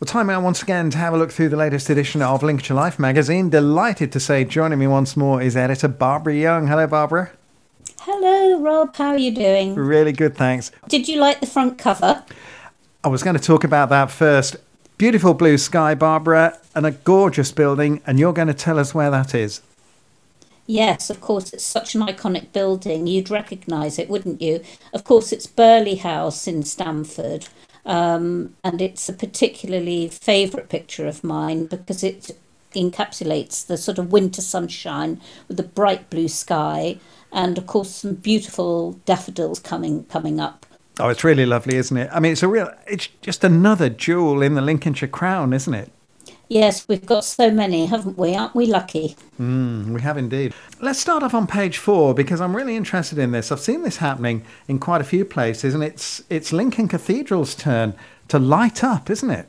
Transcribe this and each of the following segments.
Well, time now once again to have a look through the latest edition of Lincolnshire Life magazine. Delighted to say joining me once more is editor Barbara Young. Hello, Barbara. Hello, Rob. How are you doing? Really good, thanks. Did you like the front cover? I was going to talk about that first. Beautiful blue sky, Barbara, and a gorgeous building, and you're going to tell us where that is. Yes, of course, it's such an iconic building. You'd recognise it, wouldn't you? Of course, it's Burghley House in Stamford. Um, and it's a particularly favourite picture of mine because it encapsulates the sort of winter sunshine with the bright blue sky and of course some beautiful daffodils coming coming up. Oh, it's really lovely, isn't it? I mean, it's a real it's just another jewel in the Lincolnshire crown, isn't it? Yes, we've got so many, haven't we? Aren't we lucky? Mm, we have indeed. Let's start off on page four because I'm really interested in this. I've seen this happening in quite a few places, and it's it's Lincoln Cathedral's turn to light up, isn't it?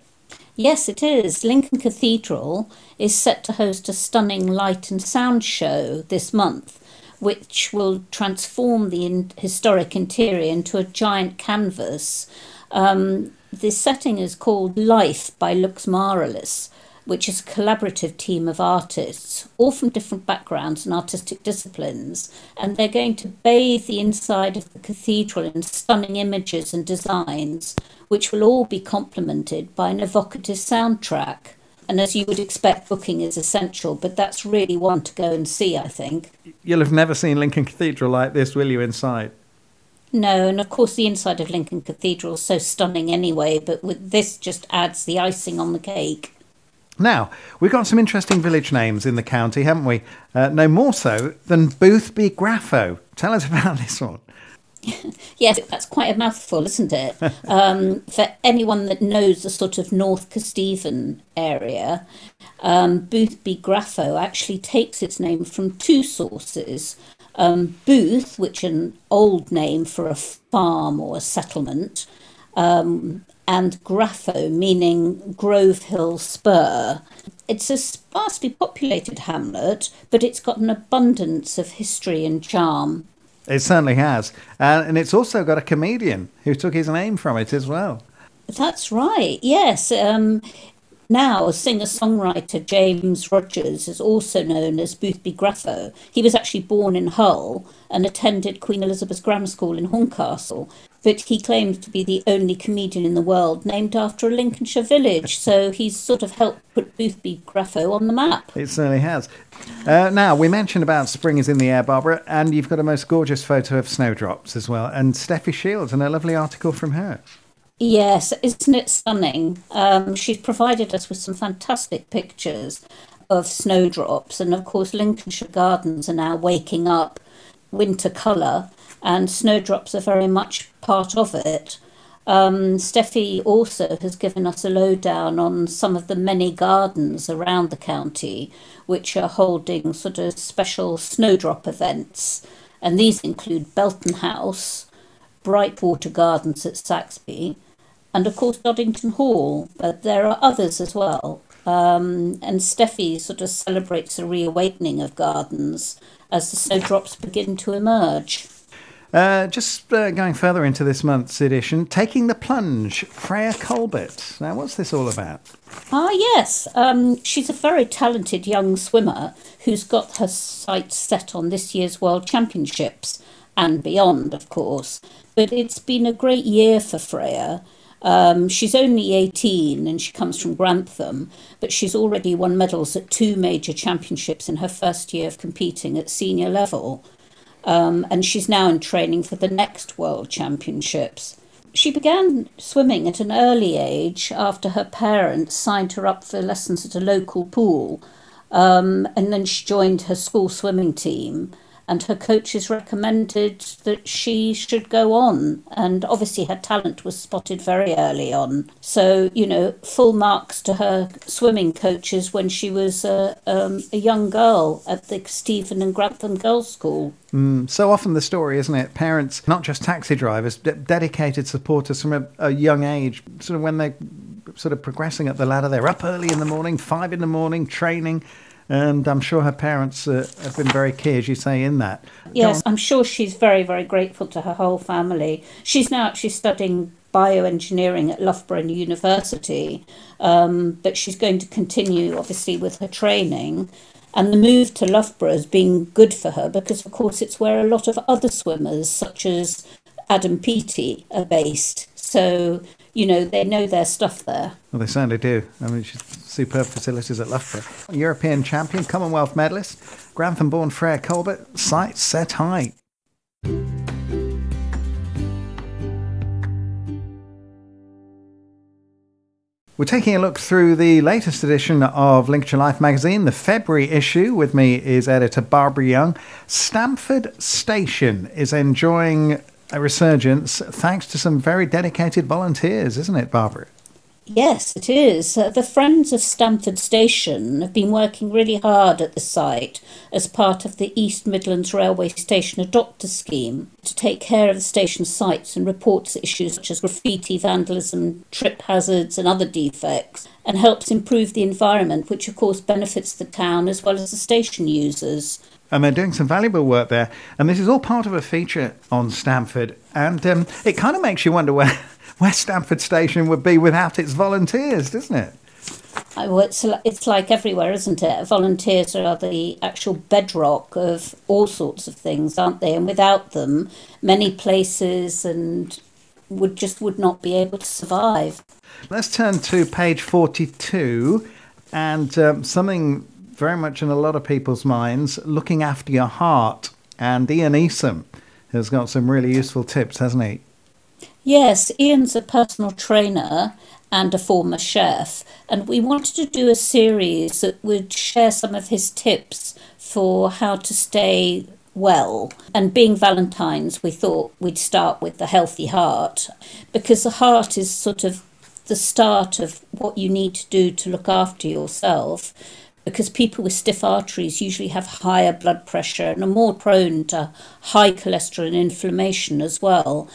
Yes, it is. Lincoln Cathedral is set to host a stunning light and sound show this month, which will transform the in- historic interior into a giant canvas. Um, the setting is called Life by Luxmuralis, which is a collaborative team of artists, all from different backgrounds and artistic disciplines, and they're going to bathe the inside of the cathedral in stunning images and designs, which will all be complemented by an evocative soundtrack. And as you would expect, booking is essential, but that's really one to go and see, I think. You'll have never seen Lincoln Cathedral like this, will you, inside? No, and of course the inside of Lincoln Cathedral is so stunning anyway, but with this just adds the icing on the cake. Now, we've got some interesting village names in the county, haven't we? Uh, no more so than Boothby Graffoe. Tell us about this one. yes, that's quite a mouthful, isn't it? um, for anyone that knows the sort of North Kesteven area, um, Boothby Graffoe actually takes its name from two sources. Um, Booth, which an old name for a farm or a settlement, um, and Graffoe, meaning Grove Hill Spur. It's a sparsely populated hamlet, but it's got an abundance of history and charm. It certainly has. Uh, and it's also got a comedian who took his name from it as well. That's right, yes. Um, now, singer songwriter James Rogers is also known as Boothby Graffoe. He was actually born in Hull and attended Queen Elizabeth's Grammar School in Horncastle, but he claims to be the only comedian in the world named after a Lincolnshire village. So he's sort of helped put Boothby Graffoe on the map. It certainly has. Uh, now, we mentioned about spring is in the air, Barbara, and you've got a most gorgeous photo of snowdrops as well, and Steffi Shields, and a lovely article from her. Yes, isn't it stunning? Um, she's provided us with some fantastic pictures of snowdrops, and of course, Lincolnshire gardens are now waking up winter colour, and snowdrops are very much part of it. Um, Steffi also has given us a lowdown on some of the many gardens around the county which are holding sort of special snowdrop events, and these include Belton House, Brightwater Gardens at Saxby, and of course Doddington Hall, but there are others as well. Um, and Steffi sort of celebrates a reawakening of gardens as the snowdrops begin to emerge. Uh, just uh, going further into this month's edition, Taking the Plunge, Freya Colbert. Now, what's this all about? Ah, yes. Um, she's a very talented young swimmer who's got her sights set on this year's World Championships and beyond, of course. But it's been a great year for Freya. Um, she's only 18 and she comes from Grantham, but she's already won medals at two major championships in her first year of competing at senior level. Um, and she's now in training for the next World Championships. She began swimming at an early age after her parents signed her up for lessons at a local pool, um, and then she joined her school swimming team and her coaches recommended that she should go on. And obviously, her talent was spotted very early on. So, you know, full marks to her swimming coaches when she was a, um, a young girl at the Kesteven and Grantham Girls' School. Mm, so often the story, isn't it? Parents, not just taxi drivers, de- dedicated supporters from a, a young age, sort of when they're sort of progressing up the ladder, they're up early in the morning, five in the morning, training and I'm sure her parents uh, have been very key, as you say, in that. Yes, I'm sure she's very, very grateful to her whole family. She's now actually studying bioengineering at Loughborough University, um, but she's going to continue, obviously, with her training. And the move to Loughborough has been good for her because, of course, it's where a lot of other swimmers, such as Adam Peaty, are based. So, you know, they know their stuff there. Well, they certainly do. I mean, she's superb facilities at Loughborough. European champion, Commonwealth medalist, Grantham born Freya Colbert, sights set high. We're taking a look through the latest edition of Lincolnshire Life magazine, the February issue. With me is editor Barbara Young. Stamford Station is enjoying a resurgence thanks to some very dedicated volunteers, isn't it, Barbara? Yes, it is. Uh, the Friends of Stamford Station have been working really hard at the site as part of the East Midlands Railway Station Adopter Scheme to take care of the station sites and reports issues such as graffiti, vandalism, trip hazards, and other defects, and helps improve the environment, which of course benefits the town as well as the station users and they're doing some valuable work there. And this is all part of a feature on Stamford, and um, it kind of makes you wonder where where Stamford Station would be without its volunteers, doesn't it? well, it's, it's like everywhere, isn't it? Volunteers are the actual bedrock of all sorts of things, aren't they? And without them, many places and would just would not be able to survive. Let's turn to page 42 and um, something very much in a lot of people's minds looking after your heart. And Ian Esom has got some really useful tips, hasn't he? Yes, Ian's a personal trainer and a former chef, and we wanted to do a series that would share some of his tips for how to stay well. And being Valentine's, we thought we'd start with the healthy heart because the heart is sort of the start of what you need to do to look after yourself. Because people with stiff arteries usually have higher blood pressure and are more prone to high cholesterol and inflammation as well.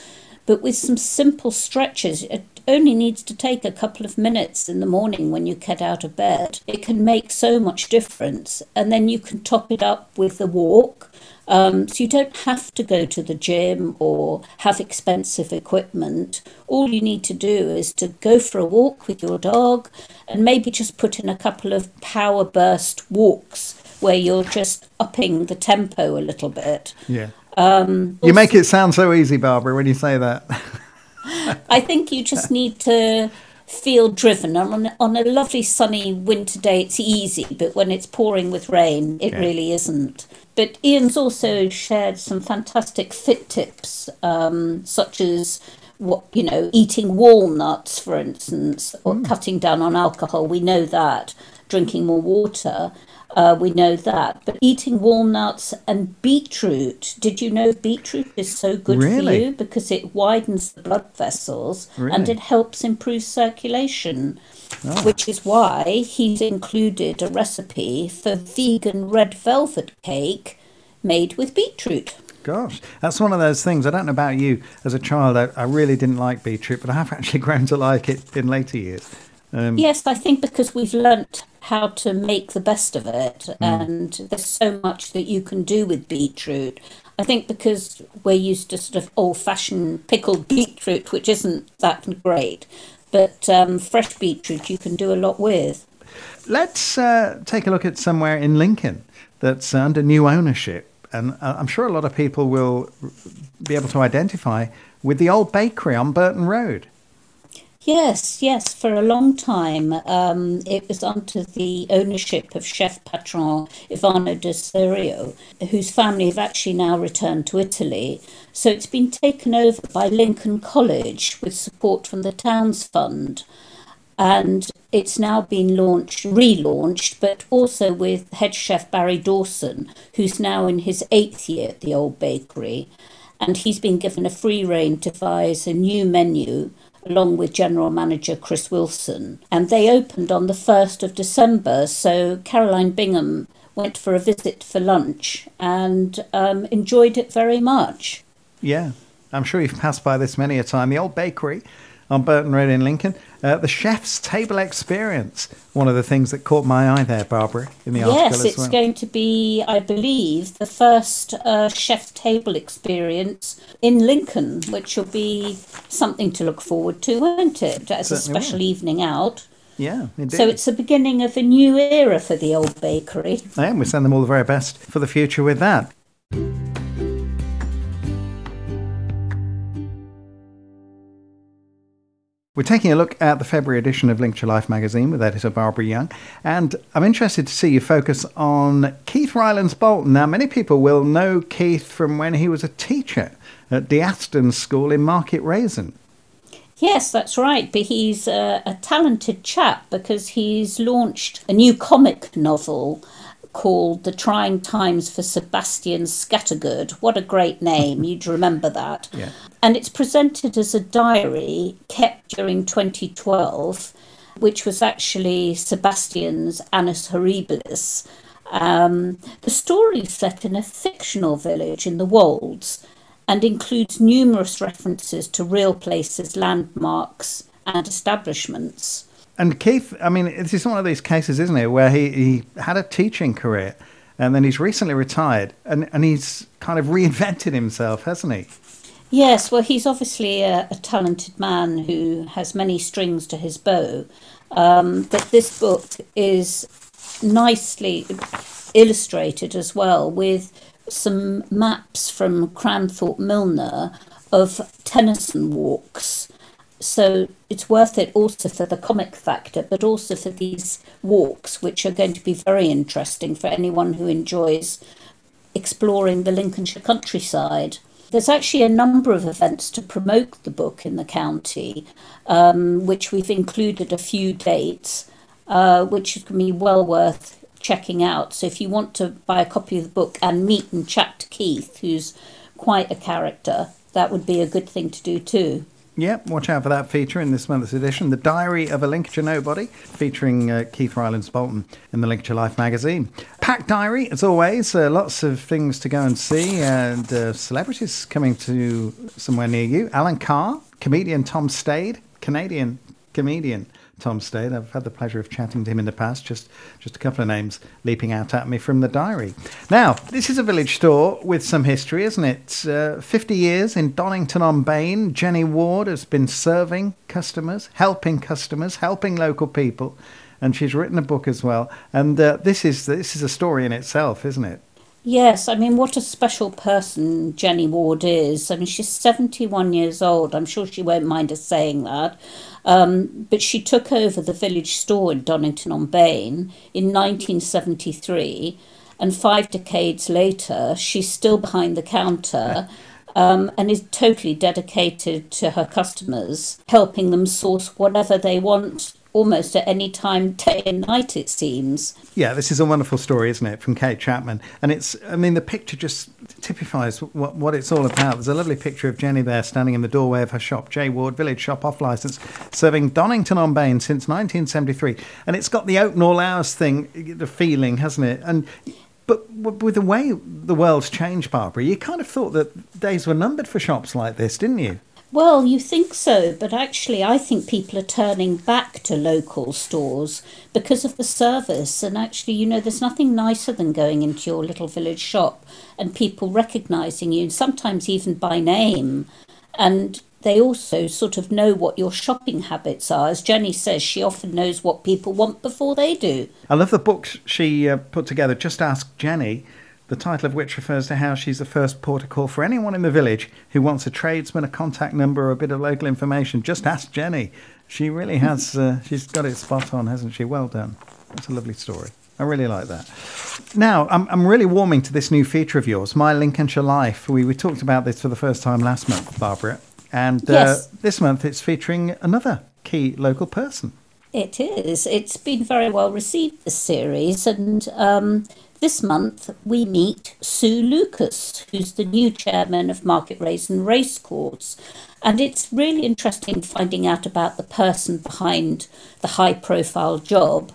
But with some simple stretches, it only needs to take a couple of minutes in the morning when you get out of bed. It can make so much difference. And then you can top it up with the walk. Um, so you don't have to go to the gym or have expensive equipment. All you need to do is to go for a walk with your dog and maybe just put in a couple of power burst walks where you're just upping the tempo a little bit. Yeah. Um, you make it sound so easy, Barbara, when you say that. I think you just need to feel driven. On, on a lovely sunny winter day, it's easy, but when it's pouring with rain, it really isn't. But Ian's also shared some fantastic fit tips, um, such as what you know, eating walnuts, for instance, or mm. cutting down on alcohol. We know that. Drinking more water, uh, we know that. But eating walnuts and beetroot, did you know beetroot is so good really? for you? Because it widens the blood vessels really? and it helps improve circulation. Oh. Which is why he's included a recipe for vegan red velvet cake made with beetroot. Gosh, that's one of those things. I don't know about you. As a child, I, I really didn't like beetroot, but I have actually grown to like it in later years. Um, yes, I think because we've learnt how to make the best of it, mm. and there's so much that you can do with beetroot. I think because we're used to sort of old fashioned pickled beetroot, which isn't that great, but um, fresh beetroot you can do a lot with. Let's uh, take a look at somewhere in Lincoln that's under new ownership. And uh, I'm sure a lot of people will be able to identify with the old bakery on Burton Road. Yes, yes. For a long time, um, it was under the ownership of chef patron Ivano de Serio, whose family have actually now returned to Italy. So it's been taken over by Lincoln College with support from the Towns Fund. And it's now been launched, relaunched, but also with head chef Barry Dawson, who's now in his eighth year at the old bakery. And he's been given a free rein to devise a new menu along with General Manager Chris Wilson. And they opened on the 1st of December, so Caroline Bingham went for a visit for lunch and um, enjoyed it very much. Yeah, I'm sure you've passed by this many a time. The old bakery on Burton Road in Lincoln. Uh, the chef's table experience, one of the things that caught my eye there, Barbara, in the article Yes, it's well. going to be, I believe, the first uh, chef table experience in Lincoln, which will be something to look forward to, won't it? As a special will. evening out. yeah, indeed. So it's the beginning of a new era for the old bakery. and we send them all the very best for the future with that. We're taking a look at the February edition of Lincolnshire Life magazine with editor Barbara Young, and I'm interested to see you focus on Keith Rylands Bolton. Now, many people will know Keith from when he was a teacher at the Aston School in Market Rasen. Yes, that's right. But he's a, a talented chap because he's launched a new comic novel called The Trying Times for Sebastian Scattergood. What a great name. You'd remember that. Yeah. And it's presented as a diary kept during 2012, which was actually Sebastian's Annus Horribilis. Um, the story is set in a fictional village in the Wolds and includes numerous references to real places, landmarks, and establishments. And Keith, I mean, this is one of these cases, isn't it, where he, he had a teaching career and then he's recently retired and, and he's kind of reinvented himself, hasn't he? Yes, well, he's obviously a, a talented man who has many strings to his bow. Um, but this book is nicely illustrated as well with some maps from Cranthorpe Millner of Tennyson walks. So it's worth it also for the comic factor, but also for these walks, which are going to be very interesting for anyone who enjoys exploring the Lincolnshire countryside. There's actually a number of events to promote the book in the county, um, which we've included a few dates, uh, which can be well worth checking out. So if you want to buy a copy of the book and meet and chat to Keith, who's quite a character, that would be a good thing to do too. Yep, watch out for that feature in this month's edition, The Diary of a Lincolnshire Nobody, featuring uh, Keith Rylands Bolton in the Lincolnshire Life magazine. Packed diary, as always, uh, lots of things to go and see, and uh, celebrities coming to somewhere near you. Alan Carr, comedian Tom Stade, Canadian comedian Tom Stade. I've had the pleasure of chatting to him in the past. Just, just a couple of names leaping out at me from the diary. Now, this is a village store with some history, isn't it? Uh, 50 years in Donington on Bain. Jenny Ward has been serving customers, helping customers, helping local people, and she's written a book as well. And uh, this is this is a story in itself, isn't it? Yes, I mean, what a special person Jenny Ward is. I mean, she's 71 years old. I'm sure she won't mind us saying that. Um, but she took over the village store in Donington on Bain in 1973, and five decades later, she's still behind the counter. Um, and is totally dedicated to her customers, helping them source whatever they want almost at any time, day and night, it seems. Yeah, this is a wonderful story, isn't it, from Kate Chapman? And it's, I mean, the picture just typifies what, what it's all about. There's a lovely picture of Jenny there standing in the doorway of her shop, J Ward Village Shop off license, serving Donington on Bain since 1973. And it's got the open all hours thing, the feeling, hasn't it? And but with the way the world's changed, Barbara, you kind of thought that days were numbered for shops like this, didn't you? Well, you think so, but actually, I think people are turning back to local stores because of the service. And actually, you know, there's nothing nicer than going into your little village shop and people recognising you, sometimes even by name. And they also sort of know what your shopping habits are. As Jenny says, she often knows what people want before they do. I love the books she uh, put together, Just Ask Jenny, the title of which refers to how she's the first port of call for anyone in the village who wants a tradesman, a contact number, or a bit of local information. Just ask Jenny. She really has, uh, she's got it spot on, hasn't she? Well done. That's a lovely story. I really like that. Now, I'm, I'm really warming to this new feature of yours, My Lincolnshire Life. We, we talked about this for the first time last month, Barbara. And uh, Yes. this month it's featuring another key local person. It is. It's been very well received, this series. And um, this month we meet Sue Lucas, who's the new chairman of Market Rasen Racecourse. And it's really interesting finding out about the person behind the high profile job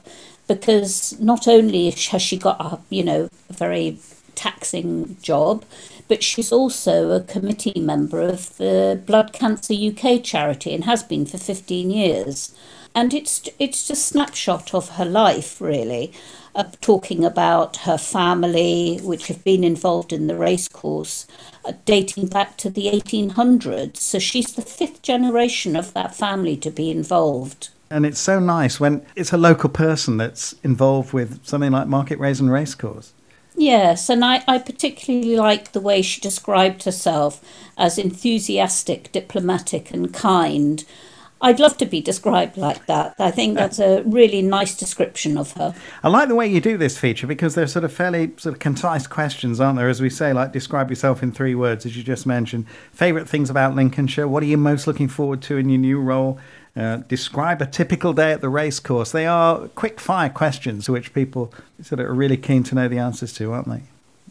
because not only has she got a, you know, a very taxing job, but she's also a committee member of the Blood Cancer UK charity and has been for 15 years. And it's it's just a snapshot of her life, really, uh, talking about her family, which have been involved in the racecourse, uh, dating back to the 1800s. So she's the fifth generation of that family to be involved. And it's so nice when it's a local person that's involved with something like Market Rasen Racecourse. Yes, and I, I particularly like the way she described herself as enthusiastic, diplomatic, and kind. I'd love to be described like that. I think that's a really nice description of her. I like the way you do this feature because they're sort of fairly sort of concise questions, aren't there? As we say, like describe yourself in three words, as you just mentioned. Favorite things about Lincolnshire? What are you most looking forward to in your new role? Uh, describe a typical day at the racecourse. They are quick fire questions to which people sort of are really keen to know the answers to, aren't they?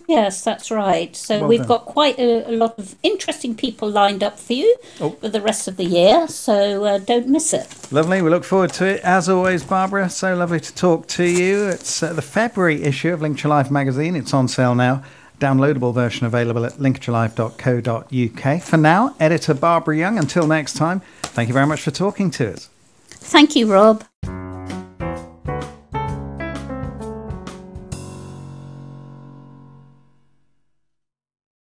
Yes, that's right. So well we've done. got quite a, a, lot of interesting people lined up for you oh. for the rest of the year. So uh, don't miss it. Lovely. We look forward to it. As always, Barbara, so lovely to talk to you. It's uh, the February issue of Lincolnshire Life magazine. It's on sale now. Downloadable version available at lincolnshirelife.co.uk. For now, editor Barbara Young. Until next time, thank you very much for talking to us. Thank you, Rob.